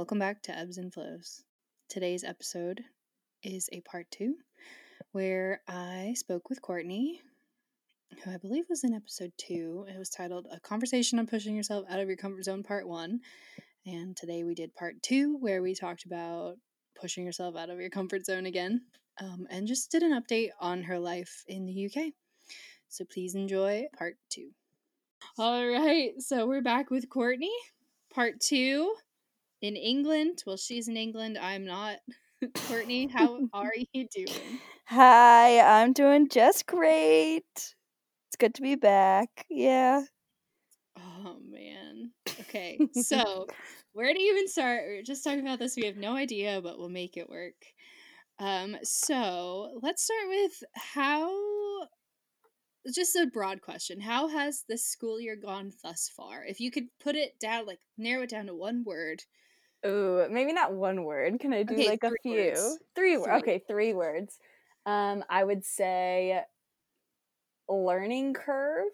Welcome back to Ebbs and Flows. Today's episode is a part two where I spoke with Courtney, who I believe was in episode two. It was titled A Conversation on Pushing Yourself Out of Your Comfort Zone, Part One. And today we did part two where we talked about pushing yourself out of your comfort zone again um, and just did an update on her life in the UK. So please enjoy part two. All right, so we're back with Courtney, part two in England. Well, she's in England. I'm not. Courtney, how are you doing? Hi, I'm doing just great. It's good to be back. Yeah. Oh man. Okay, so where do you even start? We're just talking about this. We have no idea, but we'll make it work. Um, so let's start with how. Just a broad question. How has the school year gone thus far? If you could put it down, like narrow it down to one word, Ooh, maybe not one word. Can I do Okay, like a few? words. Three words. Three. Okay, three words. Um, I would say learning curve.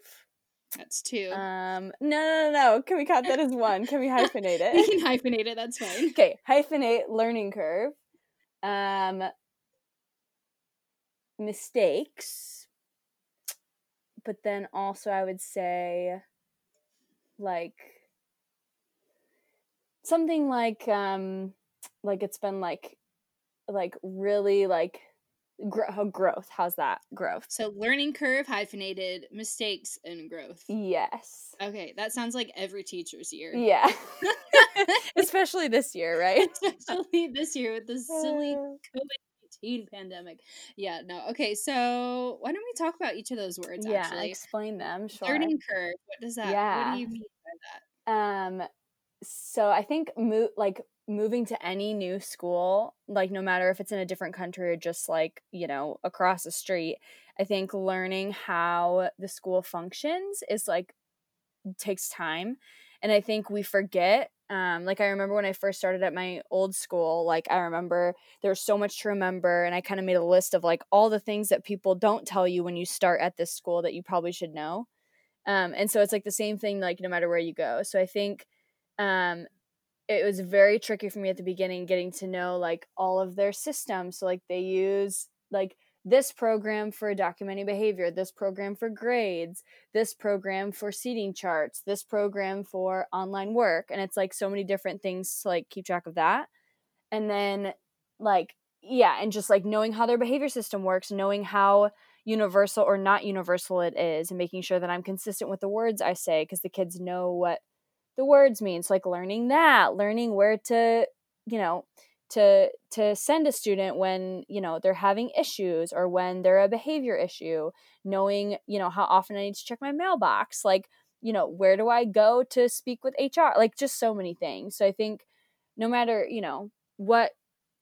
that's two. Um, no, no, no, no. Can we count that as one? Can we hyphenate it? we can hyphenate it. That's fine. okay, hyphenate learning curve. Um, mistakes. But then also, I would say, like, something like, um, like it's been like, like really like, gr- growth. How's that growth? So learning curve hyphenated mistakes and growth. Yes. Okay, that sounds like every teacher's year. Yeah. Especially this year, right? Especially this year with this silly Uh, COVID 19 pandemic. Yeah, no. Okay, so why don't we talk about each of those words yeah, actually? explain them. Sure. Learning curve. What does that yeah. what do you mean by that? Um, so I think mo- like moving to any new school, like no matter if it's in a different country or just like you know across the street, I think learning how the school functions is like takes time, and I think we forget. Um, like I remember when I first started at my old school, like I remember there was so much to remember, and I kind of made a list of like all the things that people don't tell you when you start at this school that you probably should know. Um, and so it's like the same thing, like no matter where you go. So I think um, it was very tricky for me at the beginning getting to know like all of their systems. So like they use like this program for documenting behavior, this program for grades, this program for seating charts, this program for online work, and it's like so many different things to like keep track of that. And then like yeah, and just like knowing how their behavior system works, knowing how universal or not universal it is and making sure that I'm consistent with the words I say because the kids know what the words mean. So like learning that, learning where to, you know, to to send a student when, you know, they're having issues or when they're a behavior issue, knowing, you know, how often I need to check my mailbox, like, you know, where do I go to speak with HR? Like just so many things. So I think no matter, you know, what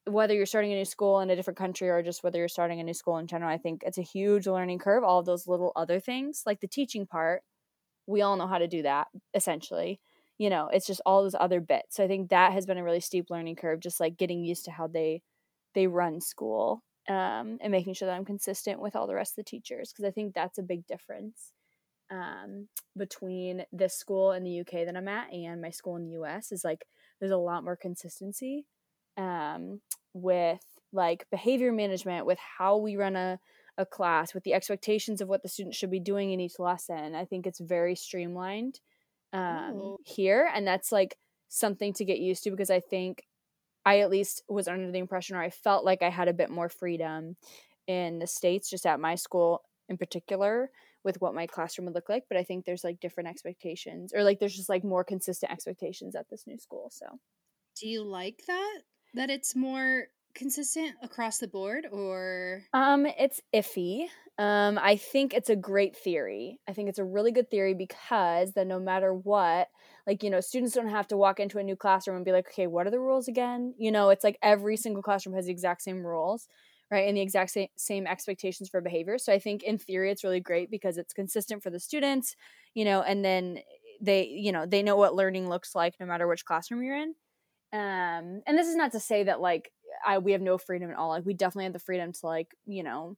whether you're starting a new school in a different country or just whether you're starting a new school in general, I think it's a huge learning curve. All those little other things, like the teaching part, we all know how to do that essentially. You know, it's just all those other bits. So I think that has been a really steep learning curve, just like getting used to how they they run school um, and making sure that I'm consistent with all the rest of the teachers because I think that's a big difference um, between this school in the UK that I'm at and my school in the US. Is like there's a lot more consistency um, with like behavior management, with how we run a, a class, with the expectations of what the student should be doing in each lesson. I think it's very streamlined um, Oh. here. And that's like something to get used to because I think I at least was under the impression or I felt like I had a bit more freedom in the States, just at my school in particular, with what my classroom would look like. But I think there's like different expectations or like there's just like more consistent expectations at this new school. So. Do you like that? That it's more consistent across the board or Um, it's iffy. Um, I think it's a great theory. I think it's a really good theory because then no matter what, like, you know, students don't have to walk into a new classroom and be like, okay, what are the rules again? You know, it's like every single classroom has the exact same rules, right? And the exact same, same expectations for behavior. So I think in theory it's really great because it's consistent for the students, you know, and then they, you know, they know what learning looks like no matter which classroom you're in. Um, and this is not to say that like I we have no freedom at all. Like we definitely have the freedom to like, you know,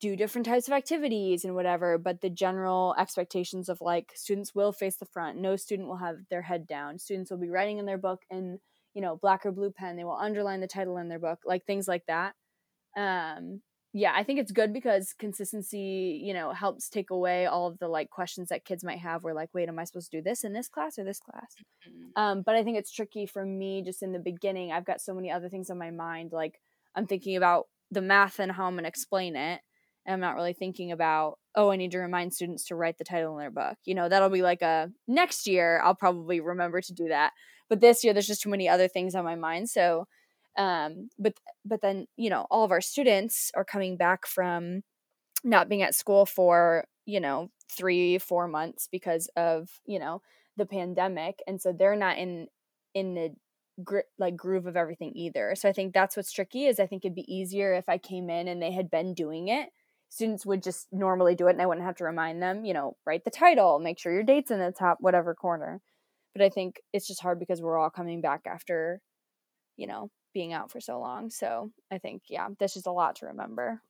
do different types of activities and whatever, but the general expectations of like students will face the front. No student will have their head down. Students will be writing in their book and you know black or blue pen they will underline the title in their book like things like that um yeah i think it's good because consistency you know helps take away all of the like questions that kids might have where like wait am i supposed to do this in this class or this class? Mm-hmm. um but i think it's tricky for me just in the beginning i've got so many other things on my mind like i'm thinking about the math and how i'm going to explain it and i'm not really thinking about oh i need to remind students to write the title in their book. You know that'll be like a next year i'll probably remember to do that. But this year there's just too many other things on my mind so um, but but then you know all of our students are coming back from not being at school for you know three four months because of you know the pandemic and so they're not in in the gr- like groove of everything either. So i think that's what's tricky is i think it'd be easier if i came in and they had been doing it. Students would just normally do it and i wouldn't have to remind them you know write the title make sure your date's in the top whatever corner. But i think it's just hard because we're all coming back after you know being out for so long. So I think, yeah, that's just a lot to remember.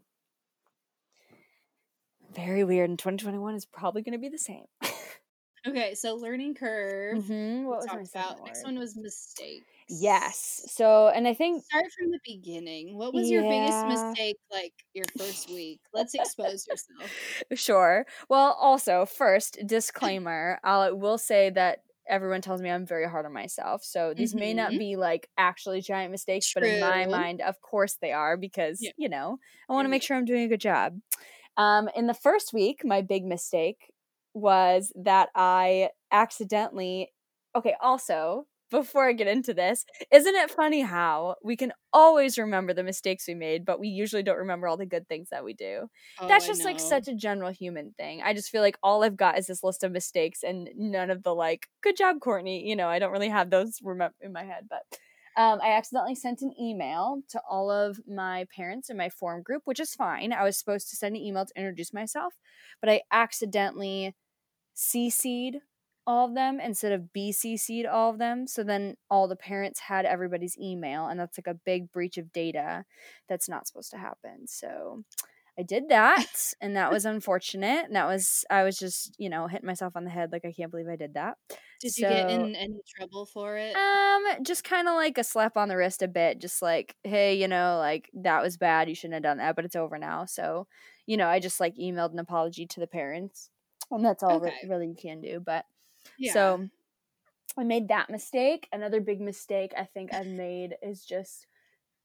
Very weird. And 2021 is probably going to be the same. okay, so learning curve. Mm-hmm. What was about? Next one was mistakes. Yes. So, and I think start from the beginning. What was yeah. your biggest mistake like your first week? Let's expose yourself. Sure. Well, also, first disclaimer, I will say that everyone tells me I'm very hard on myself. So these mm-hmm. may not mm-hmm. be like actually giant mistakes, True. but in my mind, of course they are because, yeah. you know, I want to make sure I'm doing a good job. Um, in the first week, my big mistake was that I accidentally, okay, also, before I get into this, isn't it funny how we can always remember the mistakes we made, but we usually don't remember all the good things that we do? Oh, That's just like such a general human thing. I just feel like all I've got is this list of mistakes and none of the like, good job, Courtney. You know, I don't really have those in my head, but. Um, I accidentally sent an email to all of my parents in my form group, which is fine. I was supposed to send an email to introduce myself, but I accidentally CC'd all of them instead of BCC'd all of them. So then all the parents had everybody's email, and that's like a big breach of data that's not supposed to happen. So I did that, and that was unfortunate. And that was, I was just, you know, hitting myself on the head like, I can't believe I did that. Did so, you get in any trouble for it? Um, just kind of like a slap on the wrist a bit, just like, hey, you know, like that was bad. You shouldn't have done that, but it's over now. So, you know, I just like emailed an apology to the parents, and that's all okay. really you can do. But So I made that mistake. Another big mistake I think I've made is just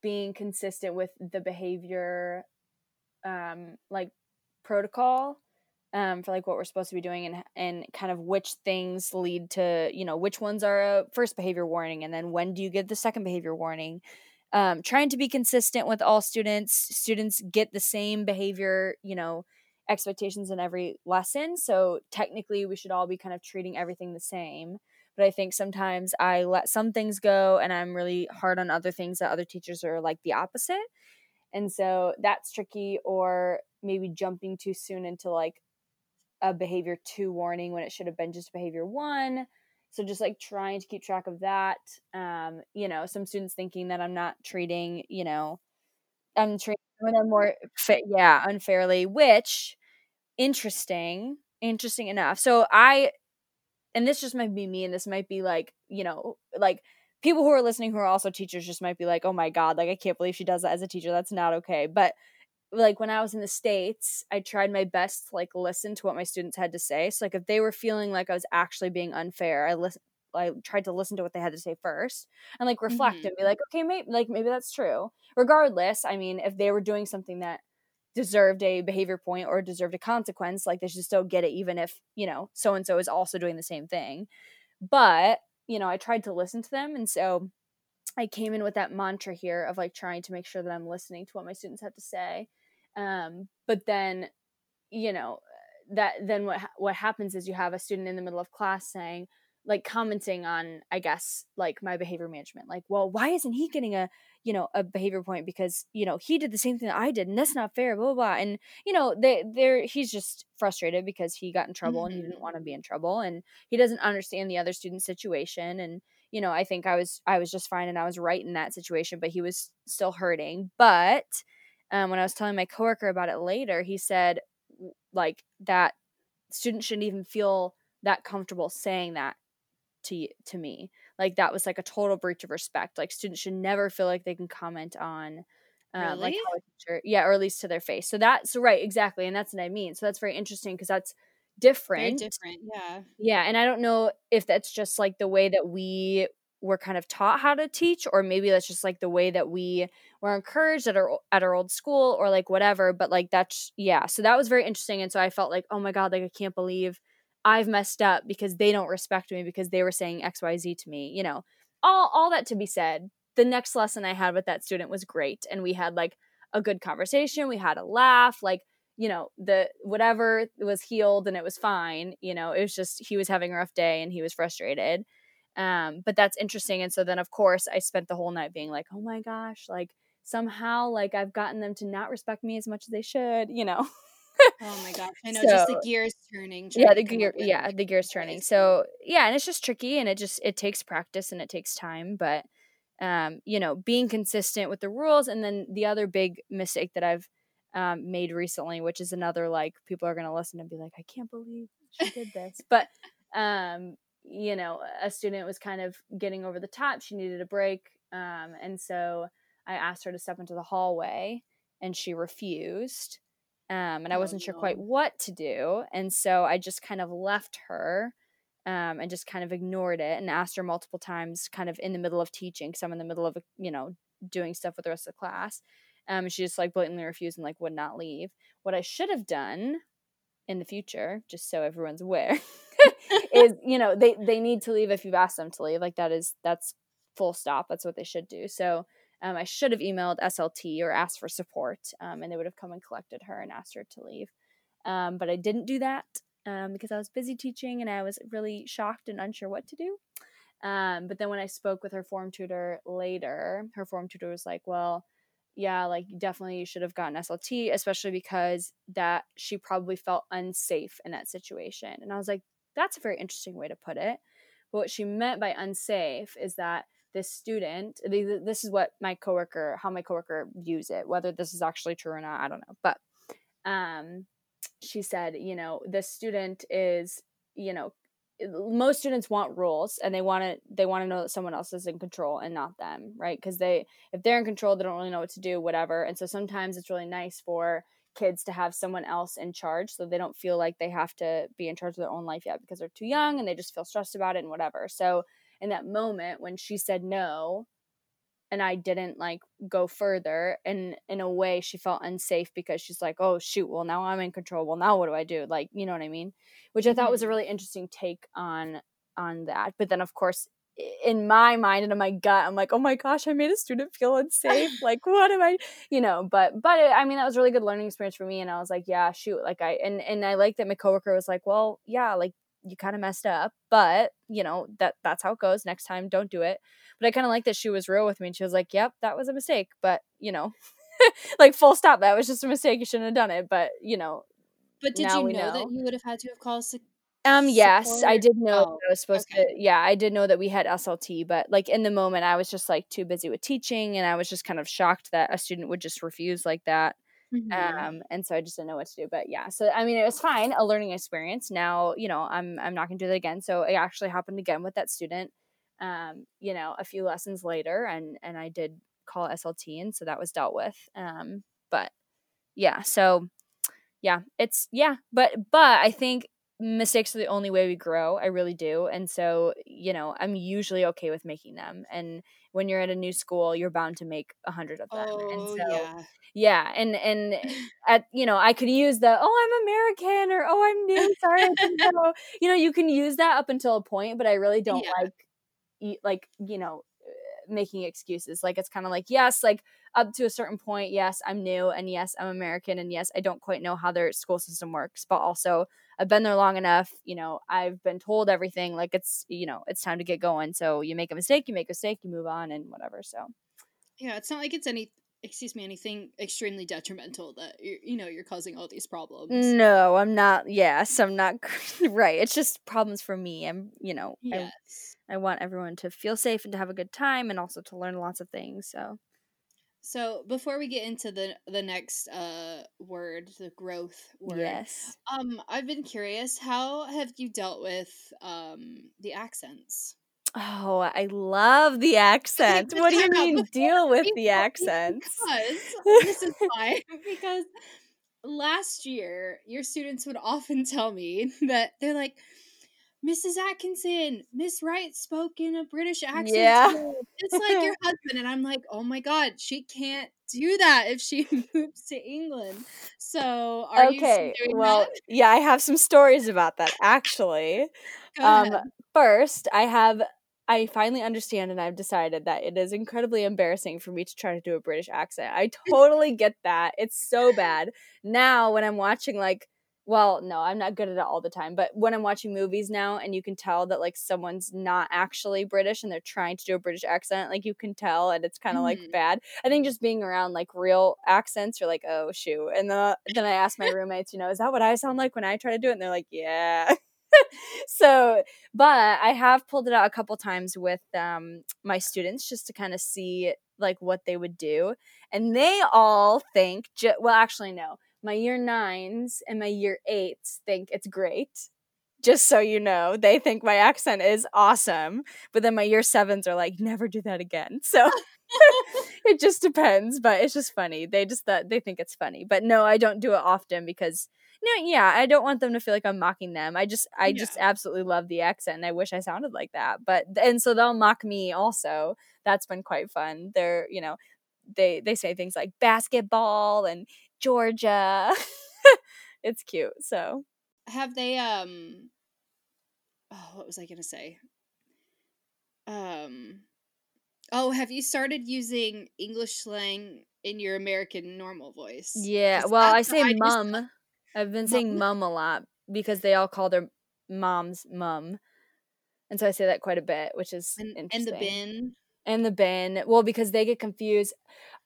being consistent with the behavior um like protocol um, for like what we're supposed to be doing and and kind of which things lead to you know which ones are a first behavior warning and then when do you give the second behavior warning? Um, trying to be consistent with all students. Students get the same behavior you know expectations in every lesson. So technically, we should all be kind of treating everything the same. But I think sometimes I let some things go and I'm really hard on other things that other teachers are like the opposite. And so that's tricky, or maybe jumping too soon into like a behavior two warning when it should have been just behavior one. So just like trying to keep track of that. Um, you know, some students thinking that I'm not treating, you know, I'm treating women more fa- yeah unfairly which interesting interesting enough. So i and this just might be me and this might be like you know like people who are listening who are also teachers just might be like oh my god like i can't believe she does that as a teacher. That's not okay. But like when i was in the states i tried my best to like listen to what my students had to say. So like if they were feeling like i was actually being unfair i listen I tried to listen to what they had to say first and like reflect mm-hmm. and be like, okay, maybe like maybe that's true. Regardless, I mean, if they were doing something that deserved a behavior point or deserved a consequence, like they should still get it, even if you know so and so is also doing the same thing. But you know, I tried to listen to them, and so I came in with that mantra here of like trying to make sure that I'm listening to what my students have to say. Um, but then, you know, that then what what happens is you have a student in the middle of class saying like commenting on i guess like my behavior management like well why isn't he getting a you know a behavior point because you know he did the same thing that i did and that's not fair blah blah, blah. and you know they they're he's just frustrated because he got in trouble mm-hmm. and he didn't mm-hmm. want to be in trouble and he doesn't understand the other student's situation and you know i think i was i was just fine and i was right in that situation but he was still hurting but um, when i was telling my coworker about it later he said like that students shouldn't even feel that comfortable saying that to to me like that was like a total breach of respect like students should never feel like they can comment on um, like Really? a teacher yeah or at least to their face so that's right exactly and that's what i mean so that's very interesting because that's Very different different. Yeah. yeah and i don't know if that's just like the way that we were kind of taught how to teach or maybe that's just like the way that we were encouraged at our at our old school or like whatever but like that's yeah so that was very interesting and so i felt like oh my god like i can't believe i've messed up because they don't respect me because they were saying xyz to me you know. All all that to be said the next lesson i had with that student was great and we had like a good conversation we had a laugh like you know the whatever was healed and it was fine you know it was just he was having a rough day and he was frustrated um but that's interesting and so then of course i spent the whole night being like oh my gosh like somehow like i've gotten them to not respect me as much as they should you know Oh my gosh. I know just the gears turning. yeah the gear yeah the gears turning so yeah and it's just tricky and it just it takes practice and it takes time but um you know being consistent with the rules and then the other big mistake that i've um, made recently which is another like people are going to listen and be like i can't believe she did this but um you know a student was kind of getting over the top she needed a break um and so i asked her to step into the hallway and she refused um, and I Oh, wasn't sure quite what to do. And so I just kind of left her um, and just kind of ignored it and asked her multiple times, kind of in the middle of teaching, because I'm in the middle of, you know, doing stuff with the rest of the class. Um, she just like blatantly refused and like would not leave. What I should have done in the future, just so everyone's aware, is you know they they need to leave if you've asked them to leave. Like that is that's full stop. That's what they should do. So um, I should have emailed SLT or asked for support, um, and they would have come and collected her and asked her to leave. Um, but I didn't do that um, because I was busy teaching and I was really shocked and unsure what to do. Um, but then when I spoke with her form tutor later, her form tutor was like, "Well, yeah, like definitely you should have gotten SLT, especially because that she probably felt unsafe in that situation." And I was like, "That's a very interesting way to put it." But what she meant by unsafe is that this student, this is what my coworker, how my coworker views it. Whether this is actually true or not, I don't know. But um, she said, you know, this student is, you know, most students want rules and they want to they want to know that someone else is in control and not them right because they if they're in control they don't really know what to do whatever and so sometimes it's really nice for kids to have someone else in charge so they don't feel like they have to be in charge of their own life yet because they're too young and they just feel stressed about it and whatever so in that moment when she said no and I didn't like go further and in a way she felt unsafe because she's like oh shoot well now I'm in control. Well now what do I do? Like you know what I mean? Which I thought was a Mhm. really interesting take on on that. But then of course in my mind and in my gut I'm like oh my gosh I made a student feel unsafe. Like what am I you know but but it, I mean that was a really good learning experience for me and I was like yeah shoot. Like I and and I like that my coworker was like well yeah like you kind of messed up but you know that that's how it goes next time don't do it but I kind of like that she was real with me and she was like, "Yep, that was a mistake, but you know, like full stop, that was just a mistake. You shouldn't have done it." But you know, But did you know, know. that you would have had to have called um, yes, I did know Oh, I was supposed okay. to. Yeah, I did know that we had SLT, but like in the moment, I was just like too busy with teaching, and I was just kind of shocked that a student would just refuse like that. Mhm. Um, and so I just didn't know what to do. But yeah, so I mean, it was fine, a learning experience. Now, you know, I'm I'm not gonna do that again. So it actually happened again with that student. Um, you know, a few lessons later, and and I did call SLT, and so that was dealt with. Um, but yeah, so yeah, it's yeah, but but I think mistakes are the only way we grow. I really do, and so you know, I'm usually okay with making them. And when you're at a new school, you're bound to make a hundred of them, and oh so yeah. yeah and and at you know i could use the oh i'm american or oh i'm new sorry know. you know you can use that up until a point but i really don't Yeah. like like you know uh, making excuses like it's kind of like yes like up to a certain point yes i'm new and yes i'm american and yes i don't quite know how their school system works but also i've been there long enough you know i've been told everything like it's you know it's time to get going so you make a mistake you make a mistake you move on and whatever so Yeah, it's not like it's any excuse me, anything extremely detrimental that you're, you know, you're causing all these problems. No, I'm not. Yes, I'm not. right. It's just problems for me. I'm, you know, Yes. I, I want everyone to feel safe and to have a good time and also to learn lots of things. So, So before we get into the the next uh word, the growth word, yes. um, I've been curious. How have you dealt with um the accents? Oh, I love the accent. What do you mean deal with the accents? Because this is why. Because last year, your students would often tell me that they're like, Mrs. Atkinson, Miss Wright spoke in a British accent. Yeah. It's like your husband. And I'm like, oh my God, she can't do that if she moves to England. So are okay. you doing well, that? yeah, I have some stories about that actually. Um, first, I have I finally understand and I've decided that it is incredibly embarrassing for me to try to do a British accent. I totally get that. It's so bad. Now when I'm watching like well, no, I'm not good at it all the time, but when I'm watching movies now and you can tell that like someone's not actually British and they're trying to do a British accent, like you can tell and it's kind of like Mhm. bad. I think just being around like real accents, you're like, "Oh, shoot." And then then I ask my roommates, you know, "Is that what I sound like when I try to do it?" And they're like, "Yeah." so but i have pulled it out a couple times with um my students just to kind of see like what they would do and they all think ju- well actually no my year nines and my year eights think it's great just so you know. They think my accent is awesome but then my year sevens are like never do that again. So it just depends but it's just funny. They just that they think it's funny. But no i don't do it often because no yeah i don't want them to feel like i'm mocking them. I just i just absolutely love the accent and i wish i sounded like that. But and so they'll mock me also. That's been quite fun. They're you know they they say things like basketball and georgia it's cute so Have they um oh what was I gonna say? Um oh, have you started using English slang in your American normal voice? Yeah. well i say just- mum i've been saying Mum? a lot because they all call their moms mum and so i say that quite a bit which is and, and the bin. and the bin. Well, because they get confused.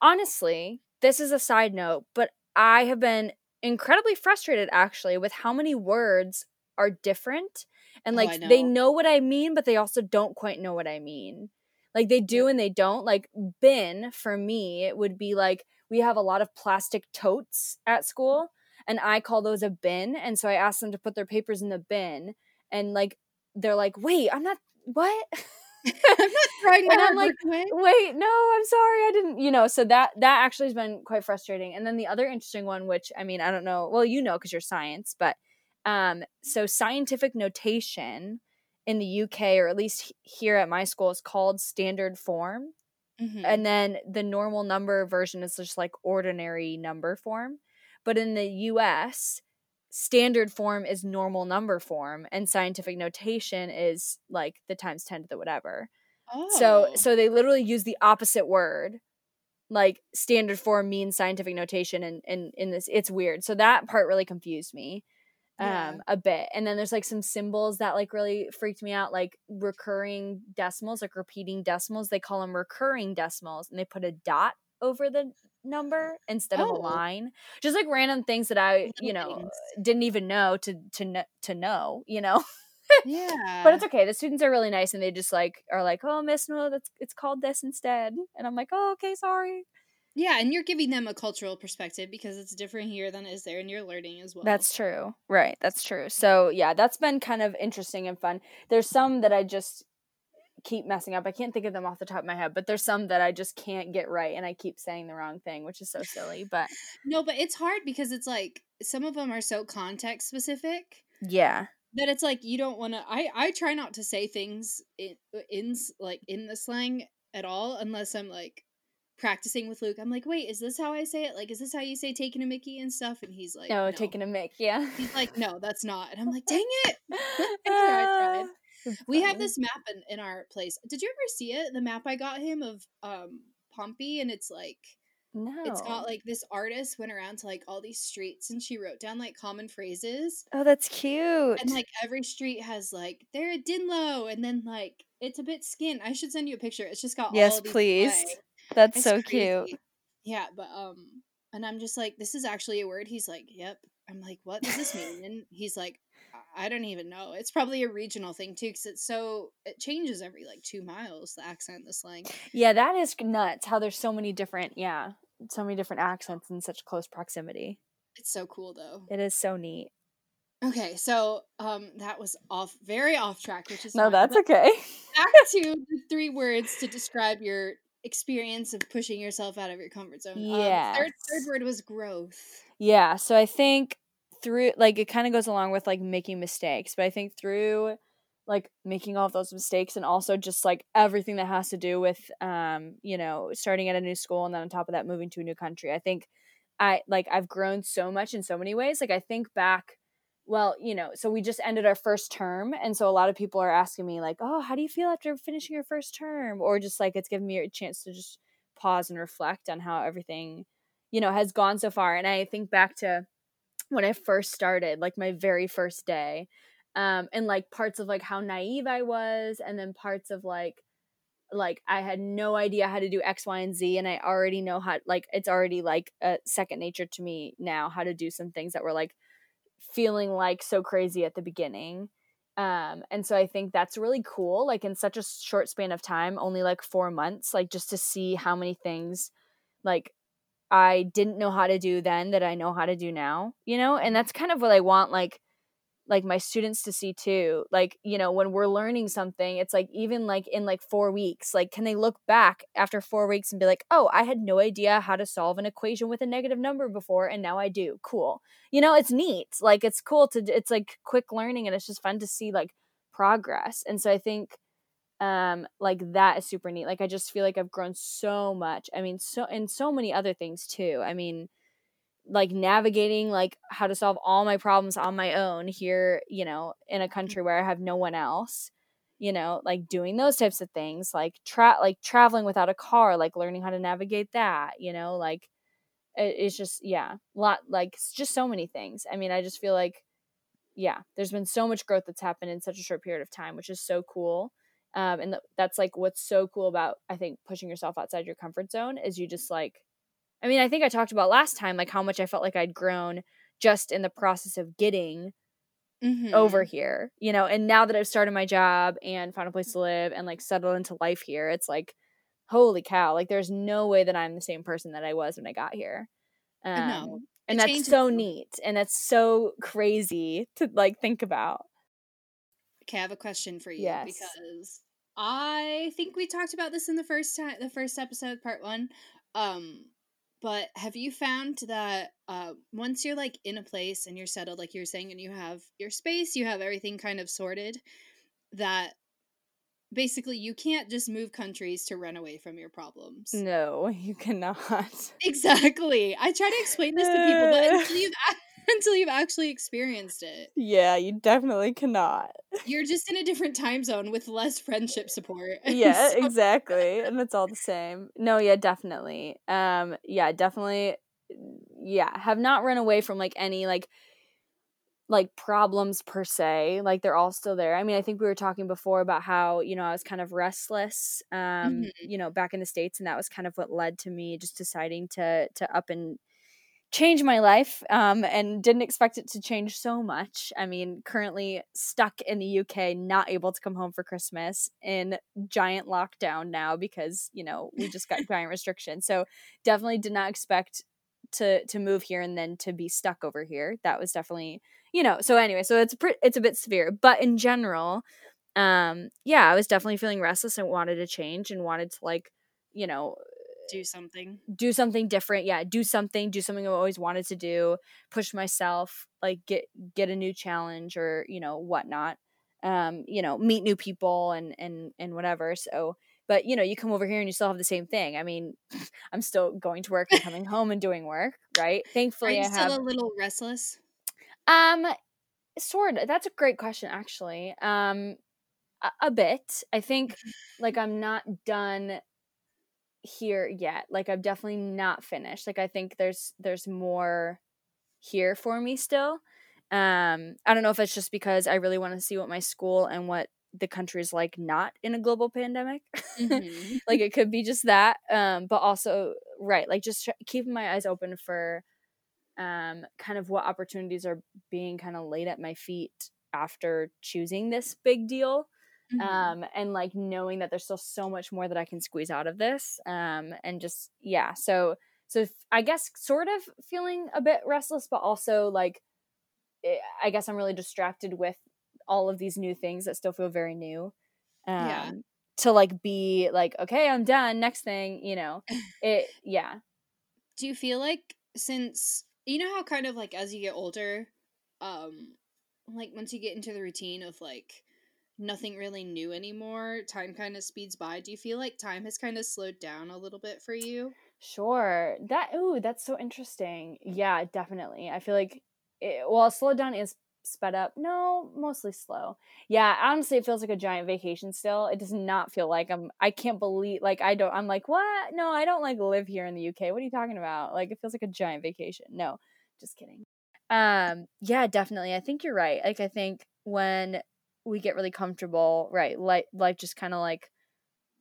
Honestly, this is a side note, but I have been incredibly frustrated actually with how many words are different and Oh, like they know. know what I mean, but they also don't quite know what I mean. Like they do and they don't. Like bin for me it would be like we have a lot of plastic totes at school and I call those a bin and so I ask them to put their papers in the bin and like they're like, "Wait, I'm not what?" I'm not trying I'm hard like, away. wait no i'm sorry i didn't you know so that that actually has been quite frustrating and then the other interesting one which i mean i don't know well you know because you're science but um so scientific notation in the uk or at least here at my school is called standard form Mhm. and then the normal number version is just like ordinary number form but in the us standard form is normal number form and scientific notation is like the times 10 to the whatever so Oh. so they literally use the opposite word. Like standard form means scientific notation and and in this it's weird. So that part really confused me um Yeah. a bit. And then there's like some symbols that like really freaked me out like recurring decimals, like repeating decimals. They call them recurring decimals and they put a dot over the number instead of a Oh. line. Just like random things that I, you know, things. didn't even know to to to know, you know. yeah. But it's okay. The students are really nice, and they just like are like, "Oh, Miss, no, that's it's called this instead." And I'm like, "Oh, okay, sorry." yeah, and you're giving them a cultural perspective because it's different here than it is there, and you're learning as well. That's true. Right, that's true. So yeah, that's been kind of interesting and fun. There's some that I just keep messing up. I can't think of them off the top of my head, but there's some that I just can't get right, and I keep saying the wrong thing, which is so silly. But no, but it's hard because it's like some of them are so context specific yeah, that it's like you don't want to. I I try not to say things in uh, in like in the slang at all unless I'm like practicing with Luke. I'm like, wait, is this how I say it? Like, is this how you say taking a Mickey and stuff? And he's like, no, no, taking a mic. Yeah. He's like, no, that's not. And I'm like, dang it. I tried. We have this map in, in our place. Did you ever see it? The map I got him of um Pompey, and it's like No. it's got like this artist went around to like all these streets and she wrote down like common phrases. oh, that's cute. And like every street has like they're a Dinlo and then like it's a bit skin. I should send you a picture. It's just got yes, please. slang. That's It's so crazy. cute. Yeah, but um and I'm just like, this is actually a word. He's like, Yep. I'm like, what does this mean? And he's like, I don't even know. It's probably a regional thing too, because it's so it changes every like two miles. The accent, the slang. Yeah, that is nuts. How there's so many different, yeah, so many different accents in such close proximity. It's so cool though. It is so neat. Okay, so um that was off very off track, which is No, fine, that's but okay. back to the three words to describe your experience of pushing yourself out of your comfort zone. Um third third word was growth. Yeah, so I think through like it kind of goes along with like making mistakes, but I think through like making all of those mistakes and also just like everything that has to do with um, you know, starting at a new school and then on top of that moving to a new country. I think I like I've grown so much in so many ways. Like I think back well, you know, so we just ended our first term and so a lot of people are asking me like, "Oh, how do you feel after finishing your first term?" or just like it's given me a chance to just pause and reflect on how everything you know has gone so far and i think back to when i first started like my very first day um and like parts of like how naive i was and then parts of like like i had no idea how to do x y and z and i already know how like it's already like a second nature to me now how to do some things that were like feeling like so crazy at the beginning um and so i think that's really cool like in such a short span of time only like 4 months like just to see how many things like I didn't know how to do then that I know how to do now, you know? And that's kind of what I want like like my students to see too. Like, you know, when we're learning something, it's like even like in like 4 weeks, like can they look back after 4 weeks and be like, "Oh, I had no idea how to solve an equation with a negative number before and now I do." Cool. You know, it's neat. Like it's cool to it's like quick learning and it's just fun to see like progress. And so I think um like that is super neat like i just feel like i've grown so much i mean so and so many other things too i mean like navigating like how to solve all my problems on my own here you know in a country where i have no one else you know like doing those types of things like tra- like traveling without a car like learning how to navigate that you know like it, it's just yeah lot like just so many things i mean i just feel like yeah there's been so much growth that's happened in such a short period of time which is so cool um, and th- that's like what's so cool about i think pushing yourself outside your comfort zone is you just like i mean i think i talked about last time like how much i felt like i'd grown just in the process of getting Mhm. over here you know and now that i've started my job and found a place to live and like settled into life here it's like holy cow like there's no way that i'm the same person that i was when i got here um, No, and that's changes so neat and that's so crazy to like think about Okay, I have a question for you Yes. because I think we talked about this in the first time, the first episode, part one. Um, but have you found that uh, once you're like in a place and you're settled, like you're saying, and you have your space, you have everything kind of sorted, that basically you can't just move countries to run away from your problems. no you cannot Exactly. I try to explain this to people, but until you've until you've actually experienced it, yeah you definitely cannot. You're just in a different time zone with less friendship support. yeah so- exactly and it's all the same. No yeah definitely. Um yeah definitely yeah have not run away from like any like like problems per se like they're all still there. I mean i think we were talking before about how you know i was kind of restless um Mhm. you know back in the states and that was kind of what led to me just deciding to to up and change my life um and didn't expect it to change so much. I mean currently stuck in the uk not able to come home for christmas in giant lockdown now because you know we just got giant restrictions. So definitely did not expect to to move here and then to be stuck over here. That was definitely you know so anyway so it's pre- it's a bit severe. But in general um yeah i was definitely feeling restless and wanted to change and wanted to like you know do something. do something different yeah do something do something i've always wanted to do push myself like get get a new challenge or you know whatnot um you know meet new people and and and whatever so but you know you come over here and you still have the same thing i mean i'm still going to work and coming home and doing work right Are thankfully you i still have a little restless? um sort of that's a great question actually um a, a bit i think like i'm not done here yet like i'm definitely not finished like i think there's there's more here for me still um i don't know if it's just because i really want to see what my school and what the country is like not in a global pandemic Mhm. like it could be just that um but also right like just tr- keeping my eyes open for um kind of what opportunities are being kind of laid at my feet after choosing this big deal Mhm. um and like knowing that there's still so much more that i can squeeze out of this um and just yeah so so I guess sort of feeling a bit restless but also like I guess I'm really distracted with all of these new things that still feel very new. Um, Yeah. To like be like, okay, I'm done. Next thing, you know, it. Yeah. Do you feel like since you know how kind of like as you get older, um, like once you get into the routine of like nothing really new anymore, time kind of speeds by. Do you feel like time has kind of slowed down a little bit for you? Sure. That ooh, that's so interesting. Yeah, definitely. I feel like it, well, slow down is sped up. No, mostly slow. Yeah, honestly, it feels like a giant vacation still. It does not feel like I'm I can't believe like I don't I'm like, "What? No, I don't like live here in the UK. What are you talking about?" Like it feels like a giant vacation. No, just kidding. Um, yeah, definitely. I think you're right. Like I think when we get really comfortable, right, life life just kind of like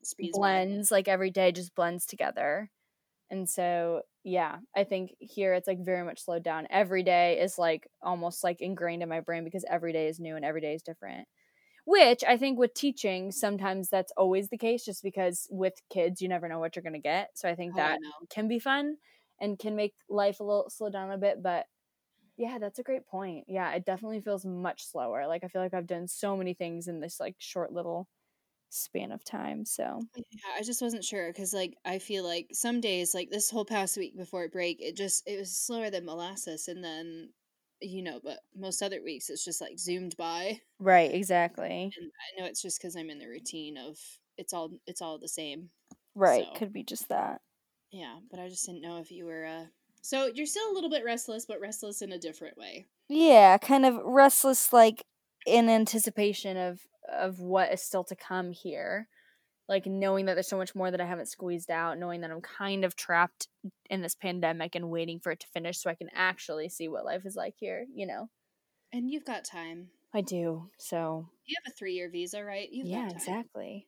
Speeds blends like every day just blends together. And so yeah i think here it's like very much slowed down. Every day is like almost like ingrained in my brain because every day is new and every day is different. Which i think with teaching sometimes that's always the case just because with kids you never know what you're going to get. So i think Oh, I that know. can be fun and can make life a little slow down a bit but yeah that's a great point yeah it definitely feels much slower like i feel like i've done so many things in this like short little span of time so Yeah, I just wasn't sure because, like, I feel like some days, like this whole past week before it break, it just it was slower than molasses, and then, you know, but most other weeks it's just like zoomed by, right exactly and I know it's just because I'm in the routine of it's all it's all the same. Right. So- Could be just that. Yeah, but I just didn't know if you were. uh So you're still a little bit restless, but restless in a different way. Yeah, kind of restless like in anticipation of of what is still to come here. Like knowing that there's so much more that I haven't squeezed out, knowing that I'm kind of trapped in this pandemic and waiting for it to finish so I can actually see what life is like here, you know. And you've got time. I do. So, You have a three year visa, right? You've yeah, got time. exactly.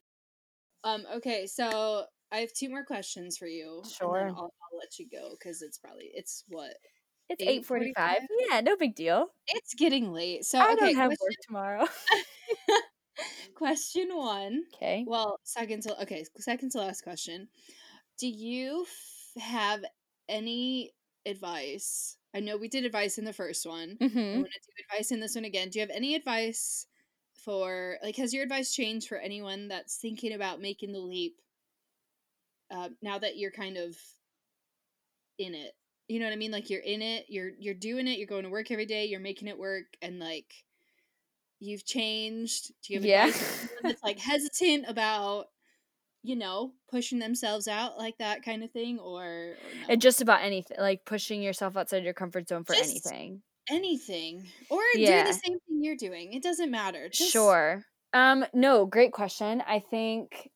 Um. Okay, so I have two more questions for you. and Sure. then I'll, I'll let you go because it's probably it's what It's 8:45? 8:45. Yeah, no big deal. it's getting late. So I okay, don't have question, work tomorrow. question one. okay. Well, second to okay, second to last question. Do you f- have any advice? I know we did advice in the first one. I Mhm. want to do advice in this one again. Do you have any advice for like has your advice changed for anyone that's thinking about making the leap uh, now that you're kind of in it? You know what I mean? Like you're in it, you're you're doing it, you're going to work every day, you're making it work, and like you've changed. Do you have Yeah. advice for anyone that's like hesitant about you know pushing themselves out like that kind of thing, or, or no? It just about anything, like pushing yourself outside your comfort zone for Just- anything. anything or Yeah. the same thing you're doing? It doesn't matter. Just, Sure. Um no, great question. I think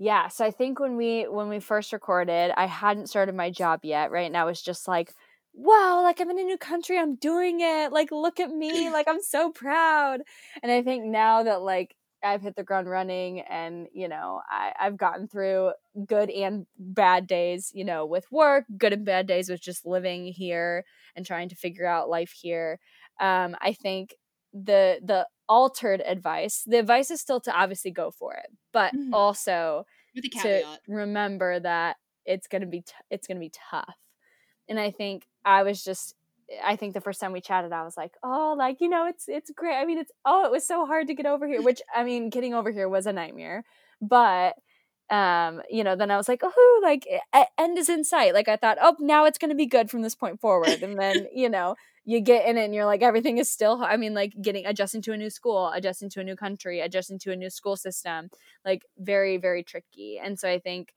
yeah, so I think when we when we first recorded, I hadn't started my job yet, right? And I was just like, wow, like I'm in a new country, I'm doing it. Like look at me, like I'm so proud. And I think now that like I've hit the ground running and, you know, I, I've gotten through good and bad days, you know, with work, good and bad days with just living here and trying to figure out life here. Um, I think the the altered advice, the advice is still to obviously go for it, but Mhm. also to remember that it's gonna be t- it's gonna be tough. And I think I was just I think the first time we chatted, I was like, oh, like you know, it's it's great. I mean, it's oh, it was so hard to get over here. Which I mean, getting over here was a nightmare, but um, you know, then I was like, oh, like end is in sight. Like I thought, oh, now it's gonna be good from this point forward. And then you know, you get in it and you're like, everything is still. I mean, like getting adjusting to a new school, adjusting to a new country, adjusting to a new school system, like very very tricky. And so I think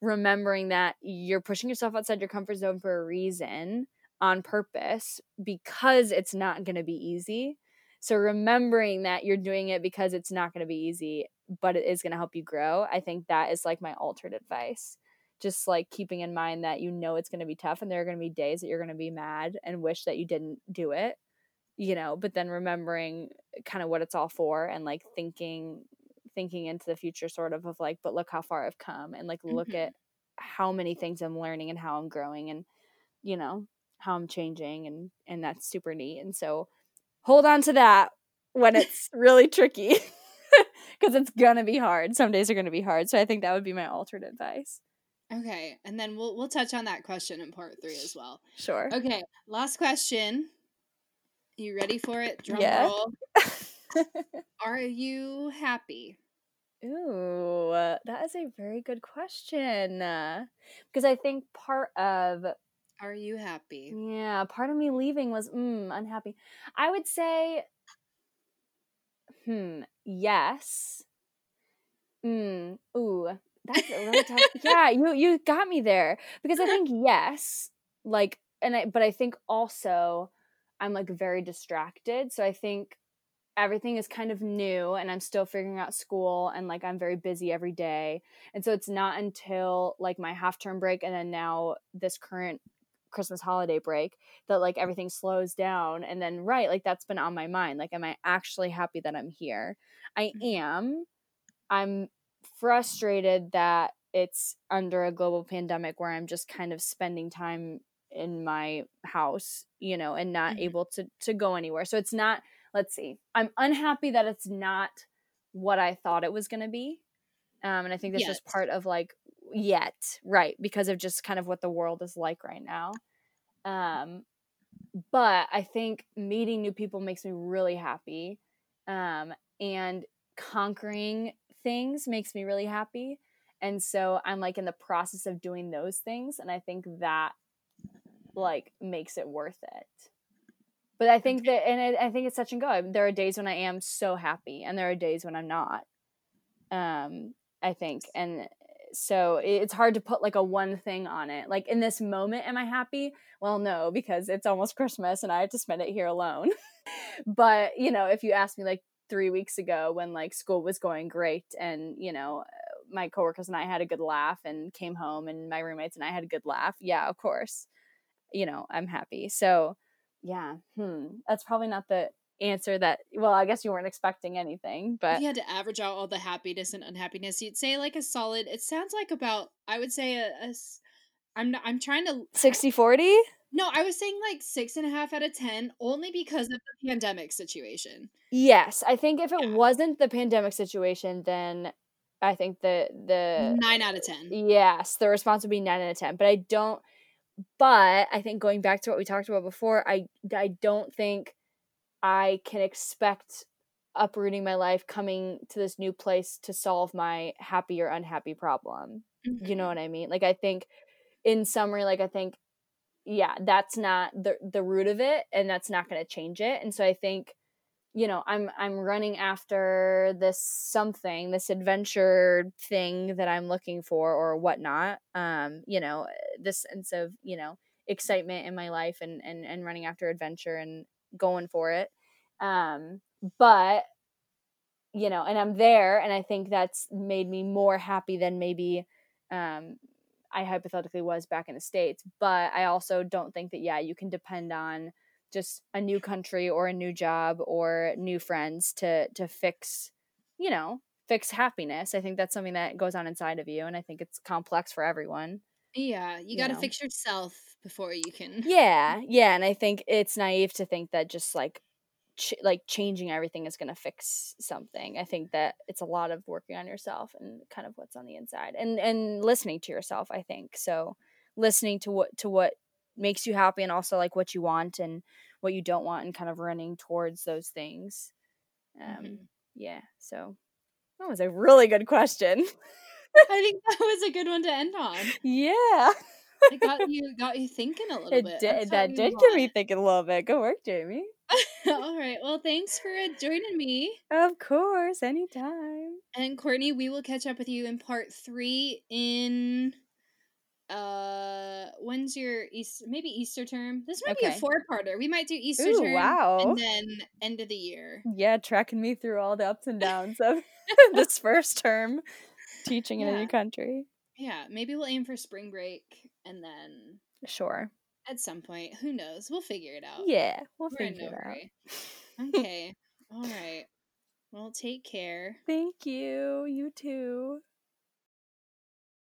remembering that you're pushing yourself outside your comfort zone for a reason on purpose because it's not going to be easy. So remembering that you're doing it because it's not going to be easy, but it is going to help you grow. I think that is like my altered advice. Just like keeping in mind that you know it's going to be tough and there are going to be days that you're going to be mad and wish that you didn't do it, you know, but then remembering kind of what it's all for and like thinking thinking into the future sort of of like but look how far I've come and like look Mhm. at how many things I'm learning and how I'm growing and you know how I'm changing and and that's super neat and so hold on to that when it's really tricky because it's gonna be hard some days are gonna be hard so I think that would be my alternate advice Okay, and then we'll we'll touch on that question in part three as well. sure Okay, last question. You ready for it? Drum Yeah. roll. Are you happy? Ooh, uh, that is a very good question. uh, Because I think part of Are you happy? Yeah, part of me leaving was mm, unhappy. I would say, hmm, yes. Mm, ooh, that's a really tough. Yeah, you you got me there because I think yes, like, and I but I think also I'm like very distracted. So I think everything is kind of new and I'm still figuring out school and like I'm very busy every day. And so it's not until like my half term break and then now this current Christmas holiday break that like everything slows down and then right like that's been on my mind like am I actually happy that I'm here? I Mhm. am. I'm frustrated that it's under a global pandemic where I'm just kind of spending time in my house, you know, and not Mhm. able to to go anywhere. So it's not let's see. I'm unhappy that it's not what I thought it was going to be. Um and I think that's just Yet. part of like yet, right, because of just kind of what the world is like right now. Um but I think meeting new people makes me really happy. Um, and conquering things makes me really happy. And so I'm like in the process of doing those things. And I think that like makes it worth it. But I think that, and it, I think it's such and go. There are days when I am so happy, and there are days when I'm not. Um, I think, and so it's hard to put like a one thing on it. Like in this moment, am I happy? Well, no, because it's almost Christmas and I have to spend it here alone. but, you know, if you ask me like three weeks ago when like school was going great and, you know, my coworkers and I had a good laugh and came home and my roommates and I had a good laugh, yeah, of course, you know, I'm happy. So, yeah, hmm, that's probably not the answer that, well, I guess you weren't expecting anything, If but you had to average out all the happiness and unhappiness, you'd say like a solid. It sounds like about. I would say a. a s- I'm not, I'm trying to 60 40? No. I was saying like six and a half out of ten, only because of the pandemic situation. Yes, I think if it Yeah. wasn't the pandemic situation, then I think the the Nine out of ten. yes, the response would be nine out of ten. But I don't. But I think going back to what we talked about before, I I don't think I can expect uprooting my life, coming to this new place to solve my happy or unhappy problem. You know Mhm. what I mean? Like I think, in summary, like I think, yeah, that's not the the root of it, and that's not going to change it. And so I think you know i'm i'm running after this something this adventure thing that i'm looking for or whatnot um you know this sense of you know excitement in my life and and, and running after adventure and going for it um but you know and i'm there and i think that's made me more happy than maybe um i hypothetically was back in the states but i also don't think that yeah you can depend on just a new country or a new job or new friends to to fix you know fix happiness i think that's something that goes on inside of you and i think it's complex for everyone Yeah, you You got to fix yourself before you can. yeah yeah and i think it's naive to think that just like ch- like changing everything is going to fix something. I think that it's a lot of working on yourself and kind of what's on the inside and and listening to yourself i think. So listening to what to what makes you happy and also like what you want and what you don't want and kind of running towards those things. Um Mhm. yeah so that was a really good question. I think that was a good one to end on. yeah. It got you got you thinking a little it bit. did that did get me thinking a little bit. Good work jamie All right. Well, thanks for uh, joining me. of course anytime And Courtney, we will catch up with you in part three in uh when's your Easter maybe Easter term? This might be a four parter. We might do Easter Ooh, term wow. and then end of the year. yeah, tracking me through all the ups and downs of this first term teaching in a new country. Yeah, maybe we'll aim for spring break and then Sure. At some point, who knows? We'll figure it out. Yeah, we'll We're figure it out. Okay. All right. Well, take care. Thank you. You too.